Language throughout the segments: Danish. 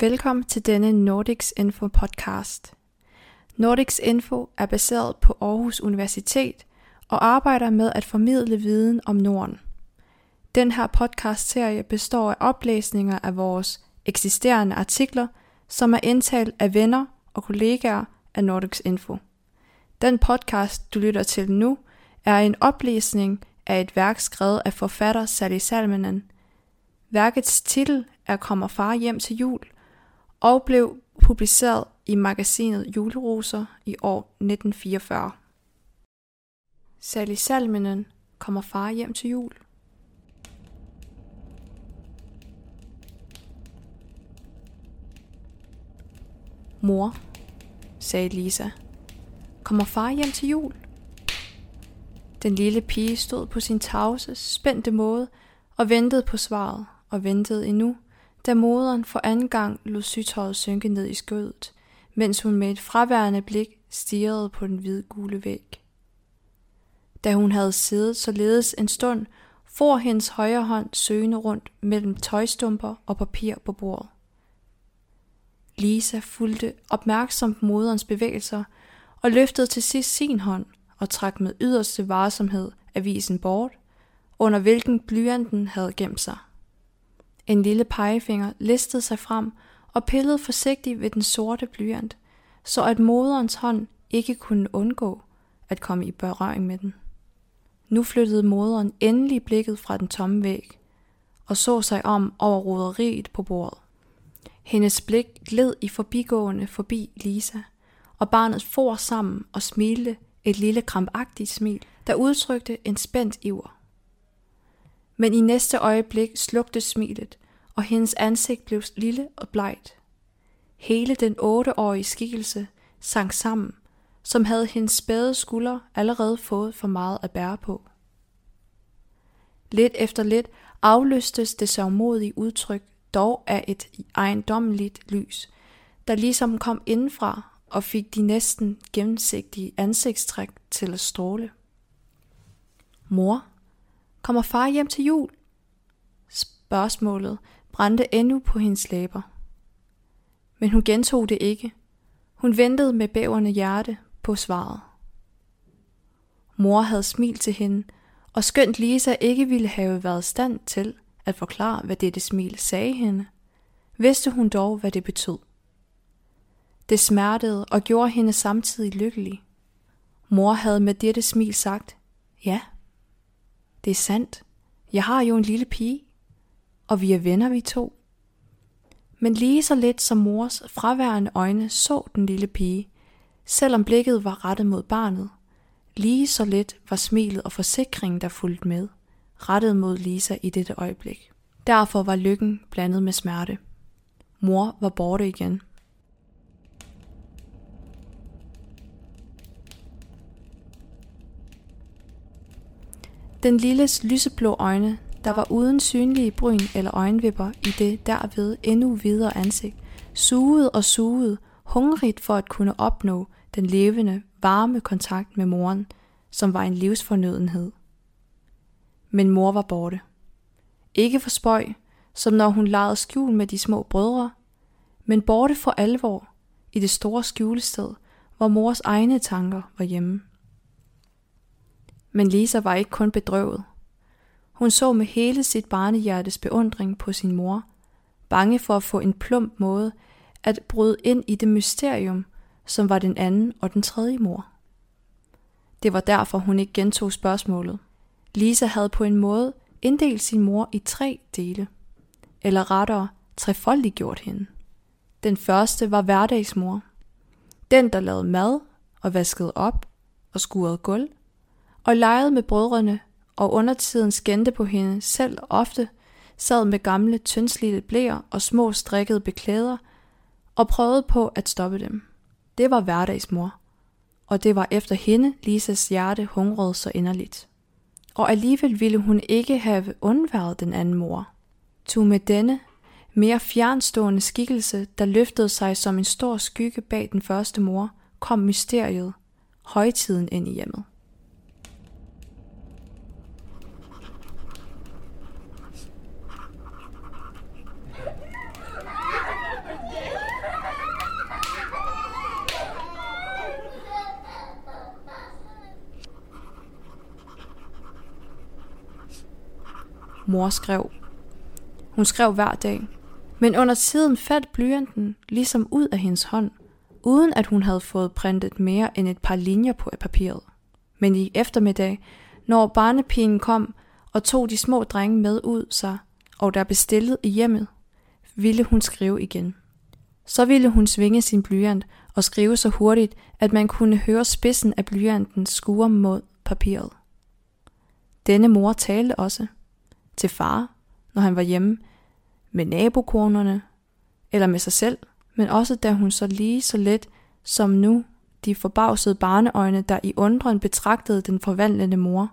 Velkommen til denne Nordics Info podcast. Nordics Info er baseret på Aarhus Universitet og arbejder med at formidle viden om Norden. Den her podcast-serie består af oplæsninger af vores eksisterende artikler, som er indtalt af venner og kollegaer af Nordics Info. Den podcast, du lytter til nu, er en oplæsning af et værk skrevet af forfatter Sally Salminen. Værkets titel er Kommer far hjem til jul – og blev publiceret i magasinet Juleroser i år 1944. Sally Salminen kommer far hjem til jul. Mor, sagde Lisa, kommer far hjem til jul? Den lille pige stod på sin tavse, spændte måde og ventede på svaret og ventede endnu, da moderen for anden gang lod sygtøjet synke ned i skødet, mens hun med et fraværende blik stirrede på den hvidgule væg. Da hun havde siddet således en stund, for hendes højre hånd søgende rundt mellem tøjstumper og papir på bordet. Lisa fulgte opmærksomt moderens bevægelser og løftede til sidst sin hånd og trak med yderste varsomhed avisen bort, under hvilken blyanten havde gemt sig. En lille pegefinger listede sig frem og pillede forsigtigt ved den sorte blyant, så at moderens hånd ikke kunne undgå at komme i berøring med den. Nu flyttede moderen endelig blikket fra den tomme væg og så sig om over roderiet på bordet. Hendes blik gled i forbigående forbi Lisa, og barnet for sammen og smilte et lille krampagtigt smil, der udtrykte en spændt iver. Men i næste øjeblik slugte smilet, og hendes ansigt blev lille og blegt. Hele den otteårige skikkelse sank sammen, som havde hendes spæde skulder allerede fået for meget at bære på. Lidt efter lidt afløstes det sørgmodige udtryk dog af et ejendommeligt lys, der ligesom kom indenfra og fik de næsten gennemsigtige ansigtstræk til at stråle. Mor, kommer far hjem til jul? Spørgsmålet brændte endnu på hendes læber. Men hun gentog det ikke. Hun ventede med bæverne hjerte på svaret. Mor havde smilt til hende, og skønt Lisa ikke ville have været stand til at forklare, hvad dette smil sagde hende, vidste hun dog, hvad det betød. Det smertede og gjorde hende samtidig lykkelig. Mor havde med dette smil sagt, ja, det er sandt, jeg har jo en lille pige og vi er venner vi to. Men lige så lidt som mors fraværende øjne så den lille pige, selvom blikket var rettet mod barnet, lige så lidt var smilet og forsikringen, der fulgte med, rettet mod Lisa i dette øjeblik. Derfor var lykken blandet med smerte. Mor var borte igen. Den lilles lyseblå øjne der var uden synlige bryn eller øjenvipper i det derved endnu videre ansigt, sugede og sugede, hungrigt for at kunne opnå den levende, varme kontakt med moren, som var en livsfornødenhed. Men mor var borte. Ikke for spøj, som når hun legede skjul med de små brødre, men borte for alvor i det store skjulested, hvor mors egne tanker var hjemme. Men Lisa var ikke kun bedrøvet. Hun så med hele sit barnehjertes beundring på sin mor, bange for at få en plump måde at bryde ind i det mysterium, som var den anden og den tredje mor. Det var derfor, hun ikke gentog spørgsmålet. Lisa havde på en måde inddelt sin mor i tre dele, eller rettere trefoldigt gjort hende. Den første var hverdagsmor. Den, der lavede mad og vaskede op og skurede gulv, og legede med brødrene og undertiden skændte på hende selv ofte, sad med gamle, tyndslidte blæer og små strikkede beklæder, og prøvede på at stoppe dem. Det var hverdagsmor, og det var efter hende, Lisas hjerte hungrede så inderligt. Og alligevel ville hun ikke have undværet den anden mor. Tog med denne, mere fjernstående skikkelse, der løftede sig som en stor skygge bag den første mor, kom mysteriet, højtiden ind i hjemmet. Mor skrev. Hun skrev hver dag, men under tiden faldt blyanten ligesom ud af hendes hånd, uden at hun havde fået printet mere end et par linjer på papiret. Men i eftermiddag, når barnepigen kom og tog de små drenge med ud sig, og der bestillet i hjemmet, ville hun skrive igen. Så ville hun svinge sin blyant og skrive så hurtigt, at man kunne høre spidsen af blyanten skure mod papiret. Denne mor talte også til far, når han var hjemme, med nabokonerne eller med sig selv, men også da hun så lige så let som nu de forbavsede barneøjne, der i undren betragtede den forvandlende mor.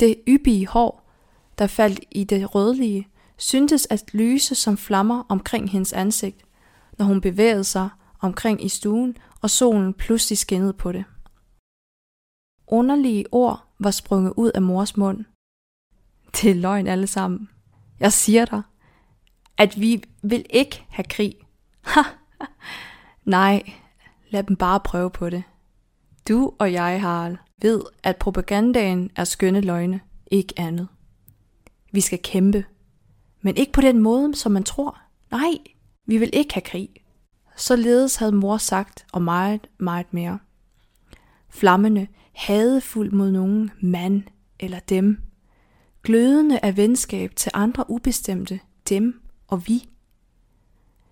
Det yppige hår, der faldt i det rødlige, syntes at lyse som flammer omkring hendes ansigt, når hun bevægede sig omkring i stuen, og solen pludselig skinnede på det. Underlige ord var sprunget ud af mors mund. Det er løgn alle sammen. Jeg siger dig, at vi vil ikke have krig. Nej, lad dem bare prøve på det. Du og jeg, Harald, ved, at propagandaen er skønne løgne, ikke andet. Vi skal kæmpe. Men ikke på den måde, som man tror. Nej, vi vil ikke have krig. Således havde mor sagt, og meget, meget mere. Flammende, hadefuld mod nogen mand eller dem. Glødende af venskab til andre ubestemte, dem og vi.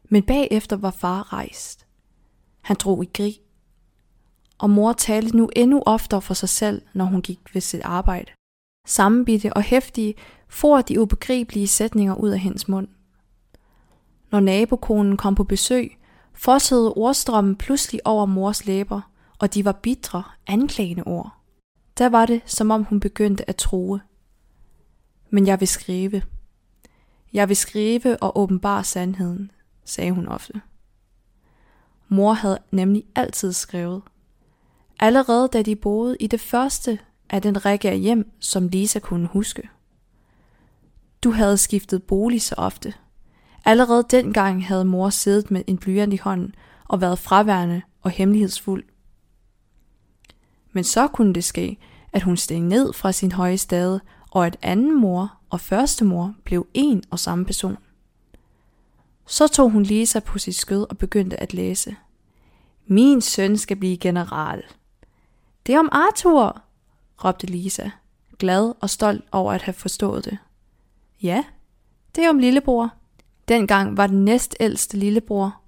Men bagefter var far rejst. Han drog i grig. Og mor talte nu endnu oftere for sig selv, når hun gik ved sit arbejde. Sammenbitte og hæftige for de ubegribelige sætninger ud af hendes mund. Når nabokonen kom på besøg, fossede ordstrømmen pludselig over mors læber, og de var bitre, anklagende ord. Der var det, som om hun begyndte at troe. Men jeg vil skrive. Jeg vil skrive og åbenbare sandheden, sagde hun ofte. Mor havde nemlig altid skrevet. Allerede da de boede i det første af den række af hjem, som Lisa kunne huske. Du havde skiftet bolig så ofte. Allerede dengang havde mor siddet med en blyant i hånden og været fraværende og hemmelighedsfuld. Men så kunne det ske, at hun steg ned fra sin høje stade, og at anden mor og første mor blev en og samme person. Så tog hun Lisa på sit skød og begyndte at læse. Min søn skal blive general. Det er om Arthur, råbte Lisa, glad og stolt over at have forstået det. Ja, det er om lillebror. Dengang var den næstældste lillebror.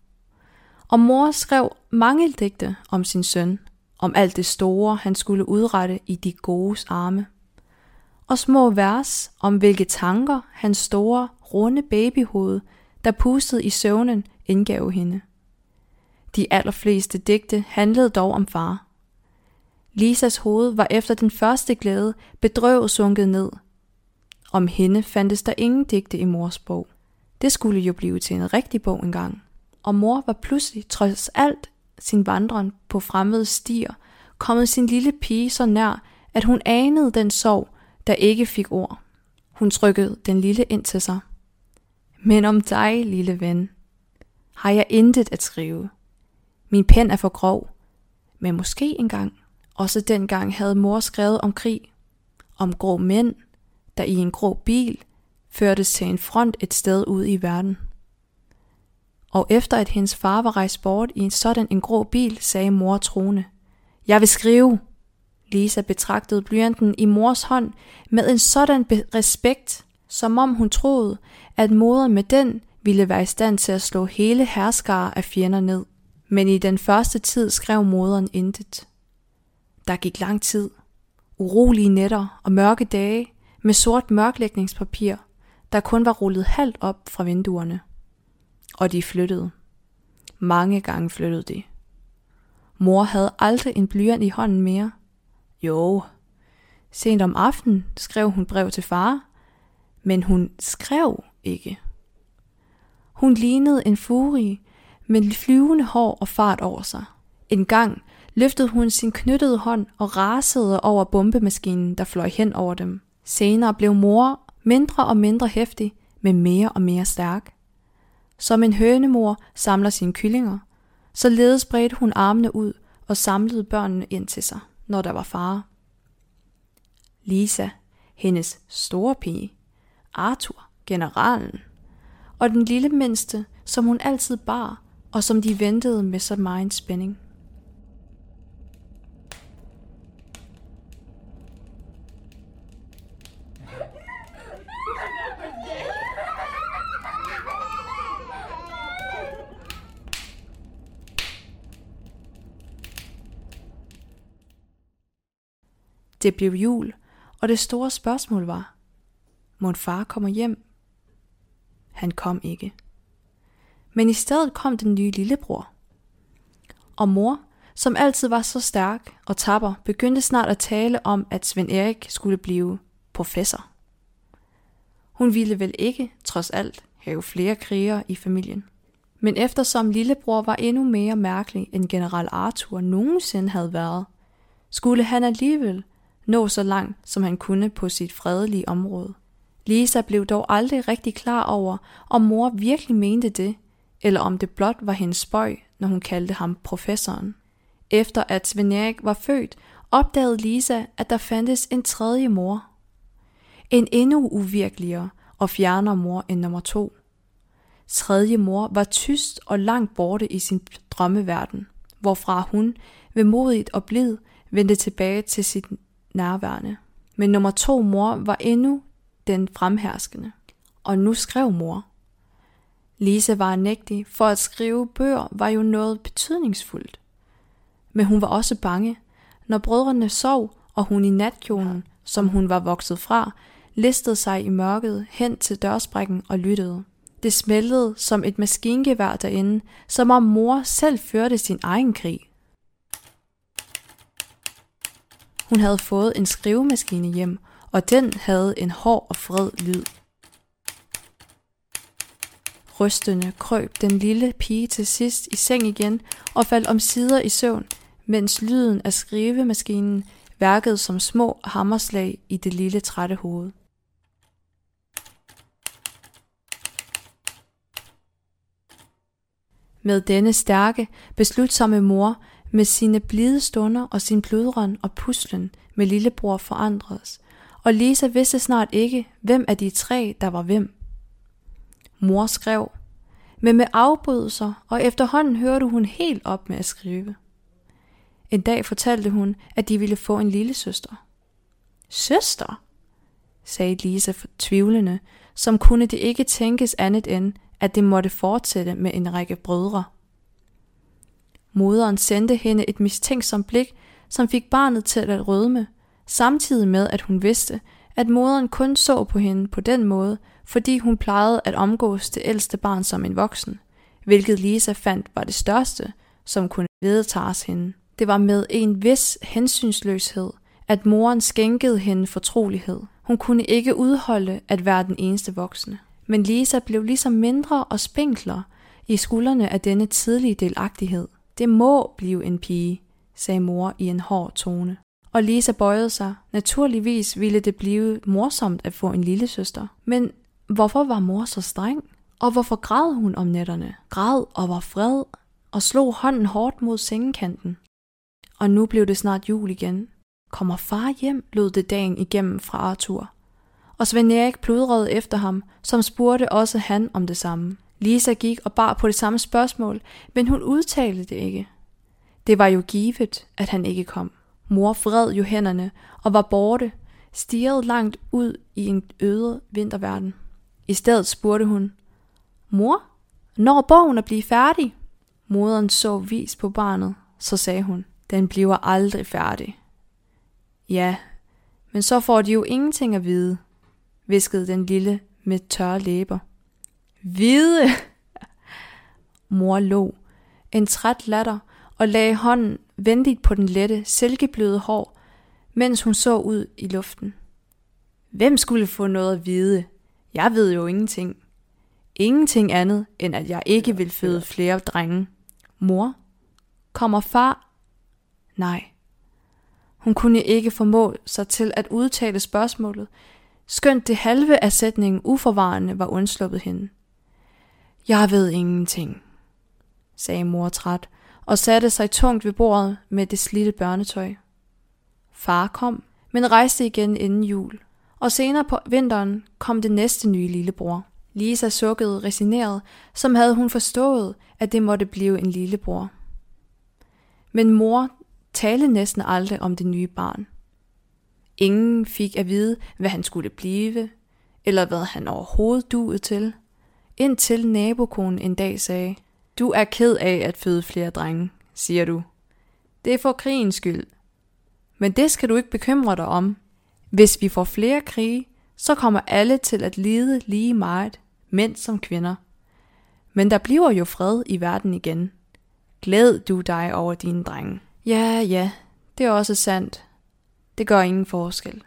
Og mor skrev mange digte om sin søn, om alt det store, han skulle udrette i de godes arme. Og små vers om hvilke tanker hans store, runde babyhoved, der pustede i søvnen, indgav hende. De allerfleste digte handlede dog om far. Lisas hoved var efter den første glæde bedrøvet sunket ned. Om hende fandtes der ingen digte i mors bog. Det skulle jo blive til en rigtig bog engang. Og mor var pludselig, trods alt sin vandren på fremmede stier, kommet sin lille pige så nær, at hun anede den sorg, der ikke fik ord. Hun trykkede den lille ind til sig. Men om dig, lille ven, har jeg intet at skrive. Min pen er for grov, men måske engang. Også dengang havde mor skrevet om krig, om grå mænd, der i en grå bil førtes til en front et sted ude i verden. Og efter at hendes far var rejst bort i en sådan en grå bil, sagde mor troende, Jeg vil skrive. Lisa betragtede blyanten i mors hånd med en sådan respekt, som om hun troede, at moderen med den ville være i stand til at slå hele herskare af fjender ned. Men i den første tid skrev moderen intet. Der gik lang tid. Urolige nætter og mørke dage med sort mørklægningspapir, der kun var rullet halvt op fra vinduerne. Og de flyttede. Mange gange flyttede de. Mor havde aldrig en blyant i hånden mere. Jo, sent om aftenen skrev hun brev til far, men hun skrev ikke. Hun lignede en furie med flyvende hår og fart over sig. En gang løftede hun sin knyttede hånd og rasede over bombemaskinen, der fløj hen over dem. Senere blev mor mindre og mindre hæftig, men mere og mere stærk. Som en hønemor samler sine kyllinger, således bredte hun armene ud og samlede børnene ind til sig, når der var fare. Lisa, hendes store pige, Arthur, generalen, og den lille mindste, som hun altid bar, og som de ventede med så meget spænding. Det blev jul, og det store spørgsmål var, må far kommer hjem? Han kom ikke. Men i stedet kom den nye lillebror. Og mor, som altid var så stærk og tapper, begyndte snart at tale om, at Svend Erik skulle blive professor. Hun ville vel ikke, trods alt, have flere krigere i familien. Men eftersom lillebror var endnu mere mærkelig end general Arthur nogensinde havde været, skulle han alligevel nå så langt, som han kunne på sit fredelige område. Lisa blev dog aldrig rigtig klar over, om mor virkelig mente det, eller om det blot var hendes spøj, når hun kaldte ham professoren. Efter at Sven Erik var født, opdagede Lisa, at der fandtes en tredje mor. En endnu uvirkeligere og fjernere mor end nummer to. Tredje mor var tyst og langt borte i sin drømmeverden, hvorfra hun, vemodigt og blid, vendte tilbage til sit nærværende. Men nummer to mor var endnu den fremherskende. Og nu skrev mor. Lise var nægtig, for at skrive bøger var jo noget betydningsfuldt. Men hun var også bange, når brødrene sov, og hun i natkjolen, som hun var vokset fra, listede sig i mørket hen til dørsprækken og lyttede. Det smeltede som et maskingevær derinde, som om mor selv førte sin egen krig. Hun havde fået en skrivemaskine hjem, og den havde en hård og fred lyd. Rystende krøb den lille pige til sidst i seng igen og faldt om sider i søvn, mens lyden af skrivemaskinen værkede som små hammerslag i det lille trætte hoved. Med denne stærke, beslutsomme mor med sine blide stunder og sin blodrøn og puslen med lillebror forandredes, og Lisa vidste snart ikke, hvem af de tre, der var hvem. Mor skrev, men med afbrydelser, og efterhånden hørte hun helt op med at skrive. En dag fortalte hun, at de ville få en lille søster. Søster? sagde Lisa tvivlende, som kunne det ikke tænkes andet end, at det måtte fortsætte med en række brødre. Moderen sendte hende et mistænksomt blik, som fik barnet til at rødme, samtidig med at hun vidste, at moderen kun så på hende på den måde, fordi hun plejede at omgås det ældste barn som en voksen, hvilket Lisa fandt var det største, som kunne vedtages hende. Det var med en vis hensynsløshed, at moren skænkede hende fortrolighed. Hun kunne ikke udholde at være den eneste voksne. Men Lisa blev ligesom mindre og spinkler i skuldrene af denne tidlige delagtighed. Det må blive en pige, sagde mor i en hård tone. Og Lisa bøjede sig. Naturligvis ville det blive morsomt at få en lille søster. Men hvorfor var mor så streng? Og hvorfor græd hun om nætterne? Græd og var fred og slog hånden hårdt mod sengekanten. Og nu blev det snart jul igen. Kommer far hjem, lød det dagen igennem fra Arthur. Og Svend Erik pludrede efter ham, som spurgte også han om det samme. Lisa gik og bar på det samme spørgsmål, men hun udtalte det ikke. Det var jo givet, at han ikke kom. Mor vred jo hænderne og var borte, stirrede langt ud i en øde vinterverden. I stedet spurgte hun, Mor, når bogen er blive færdig? Moderen så vis på barnet, så sagde hun, den bliver aldrig færdig. Ja, men så får de jo ingenting at vide, viskede den lille med tørre læber. Vide! Mor lå. En træt latter og lagde hånden venligt på den lette, silkebløde hår, mens hun så ud i luften. Hvem skulle få noget at vide? Jeg ved jo ingenting. Ingenting andet, end at jeg ikke vil føde flere drenge. Mor? Kommer far? Nej. Hun kunne ikke formå sig til at udtale spørgsmålet, skønt det halve af sætningen uforvarende var undsluppet hende. Jeg ved ingenting, sagde mor træt, og satte sig tungt ved bordet med det slidte børnetøj. Far kom, men rejste igen inden jul, og senere på vinteren kom det næste nye lillebror. Lisa sukkede resigneret, som havde hun forstået, at det måtte blive en lillebror. Men mor talte næsten aldrig om det nye barn. Ingen fik at vide, hvad han skulle blive, eller hvad han overhovedet duede til, indtil nabokonen en dag sagde, Du er ked af at føde flere drenge, siger du. Det er for krigens skyld. Men det skal du ikke bekymre dig om. Hvis vi får flere krige, så kommer alle til at lide lige meget, mænd som kvinder. Men der bliver jo fred i verden igen. Glæd du dig over dine drenge. Ja, ja, det er også sandt. Det gør ingen forskel,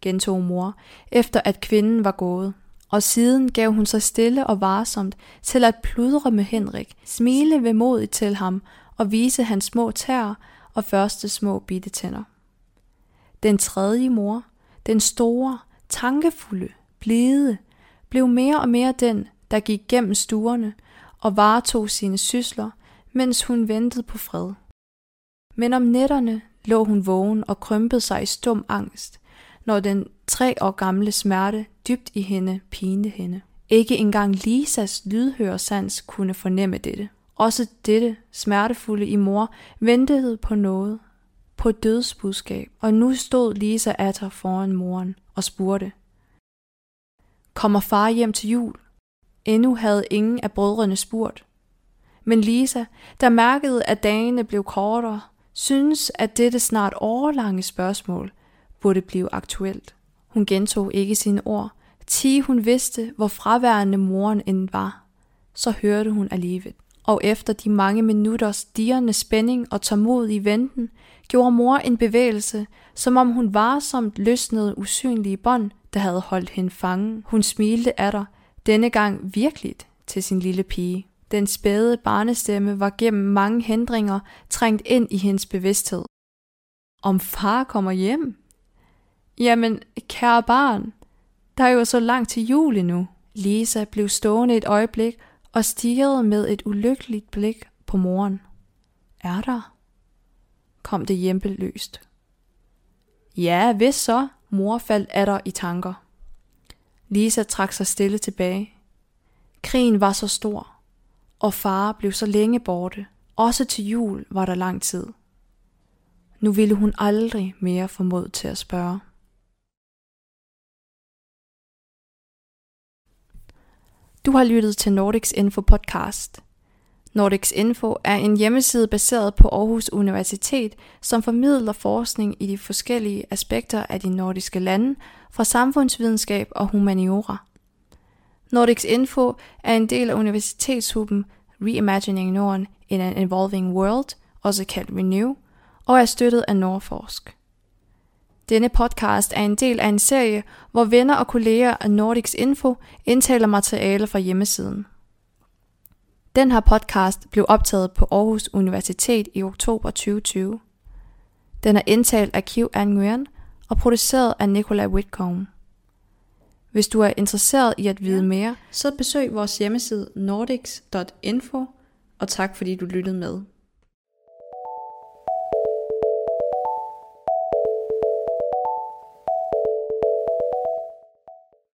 gentog mor, efter at kvinden var gået, og siden gav hun sig stille og varsomt til at pludre med Henrik, smile vemodigt til ham og vise hans små tær og første små bitte tænder. Den tredje mor, den store, tankefulde, blide, blev mere og mere den, der gik gennem stuerne og varetog sine sysler, mens hun ventede på fred. Men om nætterne lå hun vågen og krympede sig i stum angst, når den tre år gamle smerte dybt i hende pinte hende. Ikke engang Lisas lydhøresans kunne fornemme dette. Også dette smertefulde i mor ventede på noget, på dødsbudskab, og nu stod Lisa atter foran moren og spurgte. Kommer far hjem til jul? Endnu havde ingen af brødrene spurgt. Men Lisa, der mærkede, at dagene blev kortere, synes, at dette snart årlange spørgsmål burde blive aktuelt. Hun gentog ikke sine ord, ti hun vidste, hvor fraværende moren end var. Så hørte hun alligevel. Og efter de mange minutters dirrende spænding og tålmodig venten, gjorde mor en bevægelse, som om hun varsomt løsnede usynlige bånd, der havde holdt hende fangen. Hun smilte af dig, denne gang virkeligt, til sin lille pige. Den spæde barnestemme var gennem mange hindringer trængt ind i hendes bevidsthed. Om far kommer hjem? Jamen, kære barn, der er jo så langt til jul endnu. Lisa blev stående et øjeblik og stirrede med et ulykkeligt blik på moren. Er der? kom det hjempeløst. Ja, hvis så, mor faldt af der i tanker. Lisa trak sig stille tilbage. Krigen var så stor og far blev så længe borte. Også til jul var der lang tid. Nu ville hun aldrig mere få mod til at spørge. Du har lyttet til Nordics Info podcast. Nordics Info er en hjemmeside baseret på Aarhus Universitet, som formidler forskning i de forskellige aspekter af de nordiske lande fra samfundsvidenskab og humaniora. Nordics Info er en del af universitetshuben Reimagining Norden in an Evolving World, også kaldt Renew, og er støttet af Nordforsk. Denne podcast er en del af en serie, hvor venner og kolleger af Nordics Info indtaler materiale fra hjemmesiden. Den her podcast blev optaget på Aarhus Universitet i oktober 2020. Den er indtalt af Q Nguyen og produceret af Nikolaj Whitcomb. Hvis du er interesseret i at vide mere, så besøg vores hjemmeside nordics.info, og tak fordi du lyttede med.